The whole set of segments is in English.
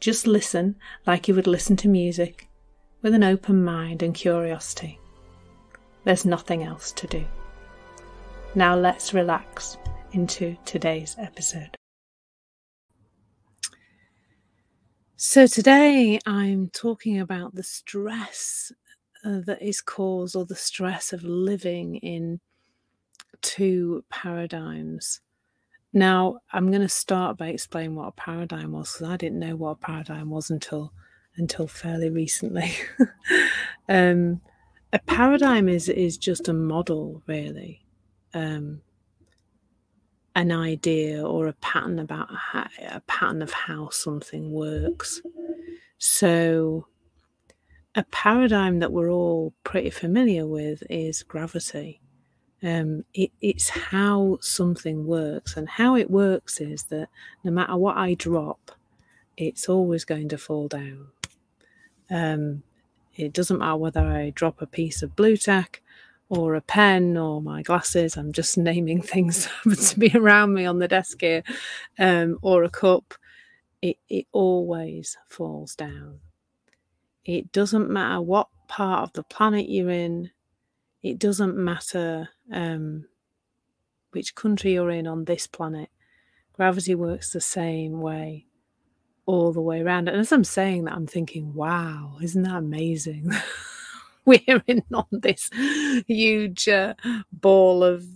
Just listen like you would listen to music, with an open mind and curiosity. There's nothing else to do. Now let's relax into today's episode. So, today I'm talking about the stress uh, that is caused, or the stress of living in two paradigms now, I'm going to start by explaining what a paradigm was because I didn't know what a paradigm was until until fairly recently. um, a paradigm is is just a model, really, um, an idea or a pattern about how, a pattern of how something works. So, a paradigm that we're all pretty familiar with is gravity. Um, it, it's how something works, and how it works is that no matter what I drop, it's always going to fall down. Um, it doesn't matter whether I drop a piece of Blu Tack or a pen or my glasses. I'm just naming things to be around me on the desk here, um, or a cup. It, it always falls down. It doesn't matter what part of the planet you're in, it doesn't matter um, which country you're in on this planet, gravity works the same way all the way around. And as I'm saying that, I'm thinking, wow, isn't that amazing? We're in on this huge uh, ball of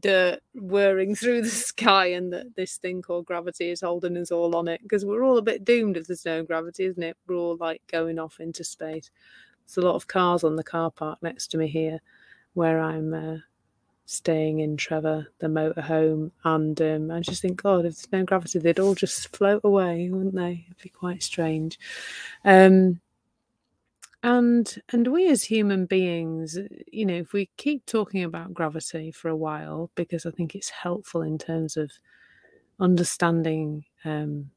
dirt whirring through the sky, and that this thing called gravity is holding us all on it because we're all a bit doomed if there's no gravity, isn't it? We're all like going off into space. There's a lot of cars on the car park next to me here where I'm uh, staying in Trevor, the motorhome, and um, I just think, God, if there's no gravity, they'd all just float away, wouldn't they? It'd be quite strange. Um, and and we as human beings, you know, if we keep talking about gravity for a while, because I think it's helpful in terms of understanding um,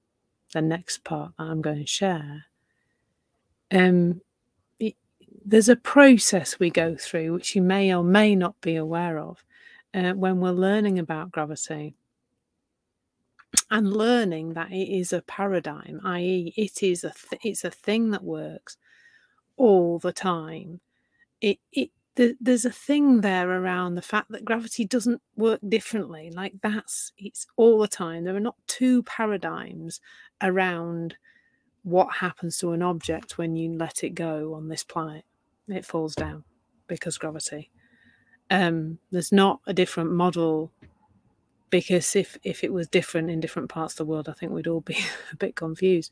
the next part that I'm going to share. Um, there's a process we go through which you may or may not be aware of uh, when we're learning about gravity. And learning that it is a paradigm i.e it is a th- it's a thing that works all the time. It it there's a thing there around the fact that gravity doesn't work differently like that's it's all the time. There are not two paradigms around what happens to an object when you let it go on this planet it falls down because gravity. Um, there's not a different model because if if it was different in different parts of the world, I think we'd all be a bit confused.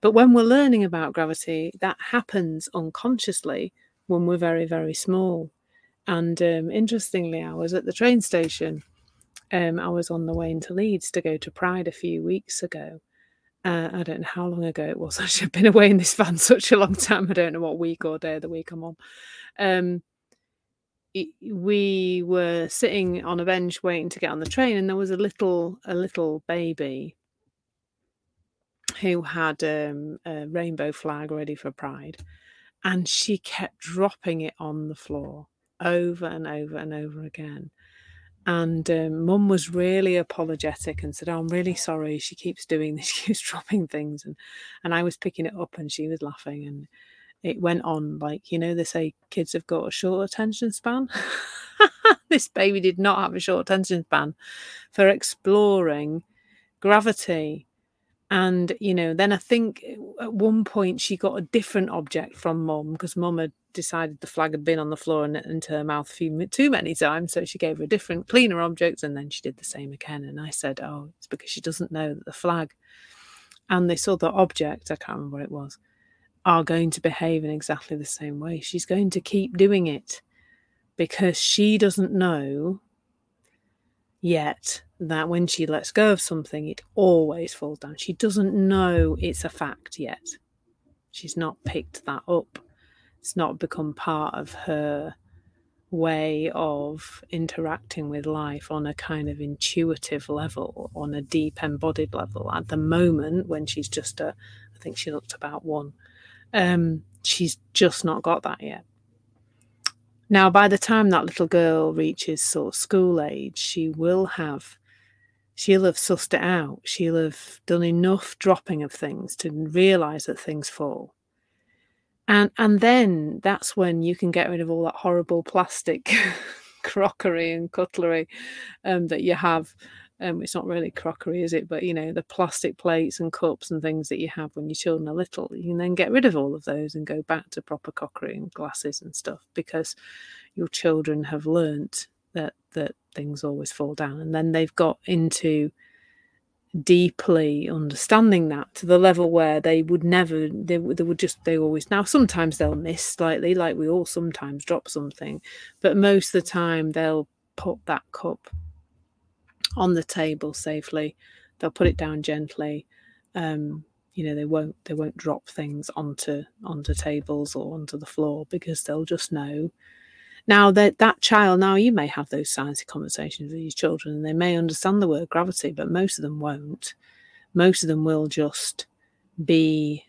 But when we're learning about gravity, that happens unconsciously when we're very very small. And um, interestingly, I was at the train station. Um, I was on the way into Leeds to go to Pride a few weeks ago, uh, I don't know how long ago it was. Actually, I've been away in this van such a long time. I don't know what week or day of the week I'm on. Um, it, we were sitting on a bench waiting to get on the train, and there was a little a little baby who had um, a rainbow flag ready for Pride, and she kept dropping it on the floor over and over and over again. And um, mum was really apologetic and said, oh, I'm really sorry. She keeps doing this. She keeps dropping things. And, and I was picking it up and she was laughing. And it went on like, you know, they say kids have got a short attention span. this baby did not have a short attention span for exploring gravity and, you know, then I think at one point she got a different object from mum because mum had decided the flag had been on the floor and into her mouth too many times. So she gave her a different, cleaner object. And then she did the same again. And I said, Oh, it's because she doesn't know that the flag and this other object, I can't remember what it was, are going to behave in exactly the same way. She's going to keep doing it because she doesn't know yet that when she lets go of something, it always falls down. She doesn't know it's a fact yet. She's not picked that up. It's not become part of her way of interacting with life on a kind of intuitive level, on a deep embodied level. At the moment, when she's just a, I think she looked about one, um, she's just not got that yet. Now, by the time that little girl reaches sort of school age, she will have, she'll have sussed it out. She'll have done enough dropping of things to realize that things fall and and then that's when you can get rid of all that horrible plastic crockery and cutlery um, that you have. Um, it's not really crockery is it? But you know the plastic plates and cups and things that you have when your children are little you can then get rid of all of those and go back to proper crockery and glasses and stuff because your children have learnt that that things always fall down. And then they've got into deeply understanding that to the level where they would never they, they would just they always now sometimes they'll miss slightly like we all sometimes drop something but most of the time they'll put that cup on the table safely. They'll put it down gently. Um you know they won't they won't drop things onto onto tables or onto the floor because they'll just know now that that child, now you may have those sciencey conversations with your children, and they may understand the word gravity, but most of them won't. Most of them will just be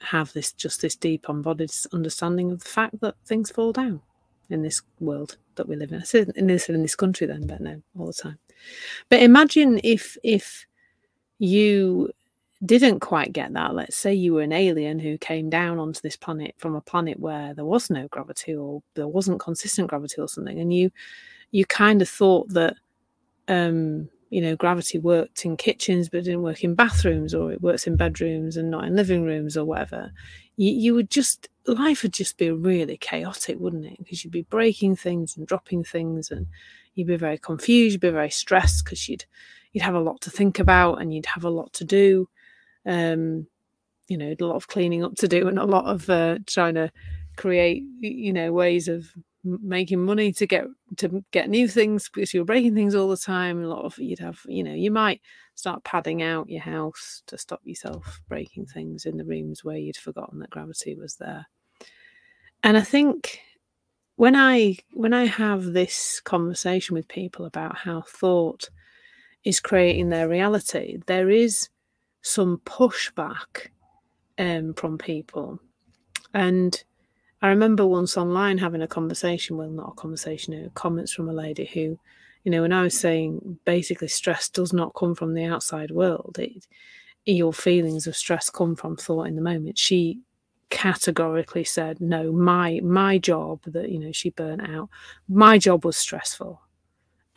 have this just this deep embodied understanding of the fact that things fall down in this world that we live in. I said in this in this country then, but no, all the time. But imagine if if you didn't quite get that, let's say you were an alien who came down onto this planet from a planet where there was no gravity or there wasn't consistent gravity or something, and you you kind of thought that um, you know gravity worked in kitchens but didn't work in bathrooms, or it works in bedrooms and not in living rooms or whatever. You, you would just life would just be really chaotic, wouldn't it? Because you'd be breaking things and dropping things, and you'd be very confused, you'd be very stressed because you'd you'd have a lot to think about and you'd have a lot to do um, you know, a lot of cleaning up to do and a lot of uh, trying to create, you know, ways of making money to get to get new things because you're breaking things all the time. A lot of you'd have, you know, you might start padding out your house to stop yourself breaking things in the rooms where you'd forgotten that gravity was there. And I think when I when I have this conversation with people about how thought is creating their reality, there is some pushback um, from people. And I remember once online having a conversation, well, not a conversation, no, comments from a lady who, you know, when I was saying basically stress does not come from the outside world, it, your feelings of stress come from thought in the moment. She categorically said, no, my my job that, you know, she burnt out, my job was stressful.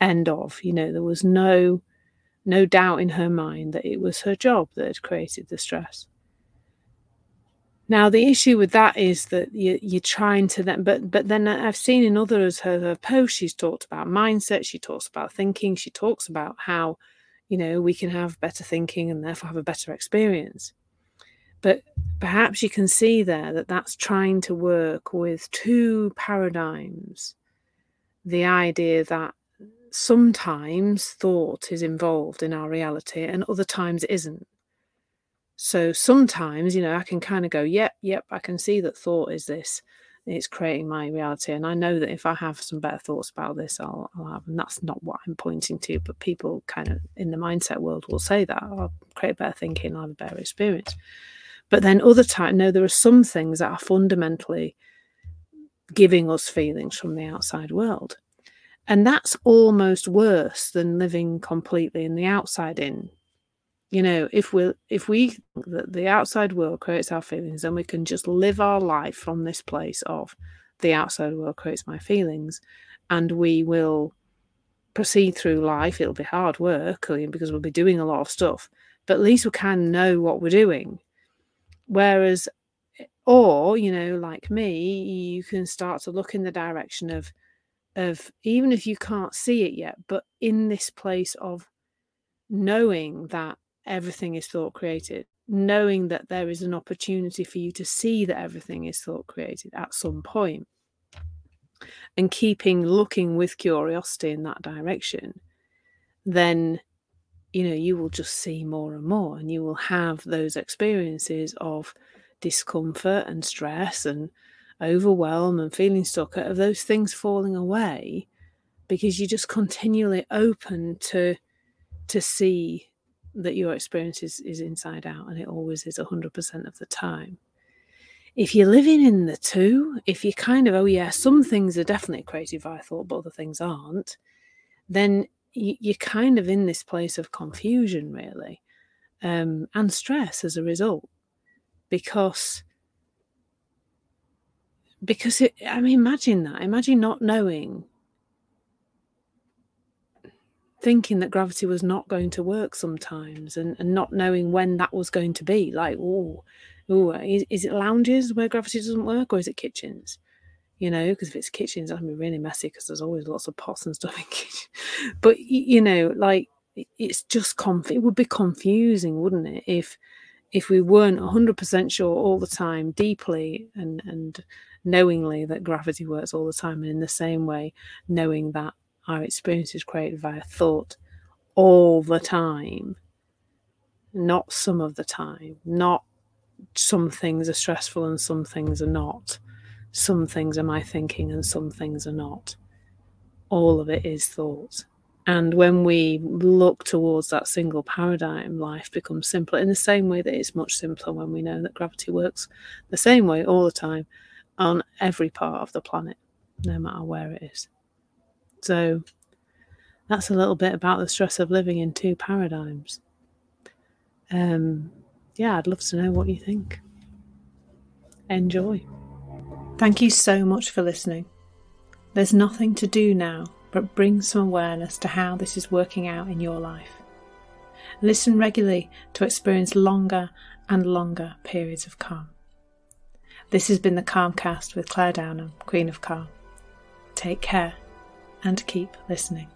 End of. You know, there was no no doubt in her mind that it was her job that had created the stress. Now the issue with that is that you, you're trying to then, but but then I've seen in others her, her posts she's talked about mindset, she talks about thinking, she talks about how, you know, we can have better thinking and therefore have a better experience. But perhaps you can see there that that's trying to work with two paradigms. The idea that sometimes thought is involved in our reality and other times it isn't. So sometimes, you know, I can kind of go, yep, yep, I can see that thought is this. It's creating my reality. And I know that if I have some better thoughts about this, I'll, I'll have, and that's not what I'm pointing to, but people kind of in the mindset world will say that I'll create better thinking, I'll have a better experience. But then other times, no, there are some things that are fundamentally giving us feelings from the outside world. And that's almost worse than living completely in the outside in. You know, if we if we that the outside world creates our feelings, then we can just live our life from this place of the outside world creates my feelings, and we will proceed through life. It'll be hard work because we'll be doing a lot of stuff, but at least we can know what we're doing. Whereas, or you know, like me, you can start to look in the direction of of even if you can't see it yet, but in this place of knowing that everything is thought created, knowing that there is an opportunity for you to see that everything is thought created at some point, and keeping looking with curiosity in that direction, then you know you will just see more and more, and you will have those experiences of discomfort and stress and overwhelm and feeling stuck of those things falling away because you're just continually open to to see that your experience is, is inside out and it always is 100% of the time. If you're living in the two if you're kind of oh yeah some things are definitely creative i thought but other things aren't then you're kind of in this place of confusion really um, and stress as a result because because it, I mean, imagine that. Imagine not knowing, thinking that gravity was not going to work sometimes, and, and not knowing when that was going to be. Like, oh, oh, is, is it lounges where gravity doesn't work, or is it kitchens? You know, because if it's kitchens, that'd be really messy because there's always lots of pots and stuff in kitchen. But you know, like it's just conf. It would be confusing, wouldn't it, if if we weren't 100% sure all the time deeply and and knowingly that gravity works all the time and in the same way knowing that our experience is created via thought all the time. Not some of the time. Not some things are stressful and some things are not. Some things are my thinking and some things are not. All of it is thought. And when we look towards that single paradigm, life becomes simpler in the same way that it's much simpler when we know that gravity works the same way all the time on every part of the planet, no matter where it is. So that's a little bit about the stress of living in two paradigms. Um, yeah, I'd love to know what you think. Enjoy. Thank you so much for listening. There's nothing to do now but bring some awareness to how this is working out in your life. Listen regularly to experience longer and longer periods of calm. This has been the Calmcast with Clare Downham, Queen of Calm. Take care and keep listening.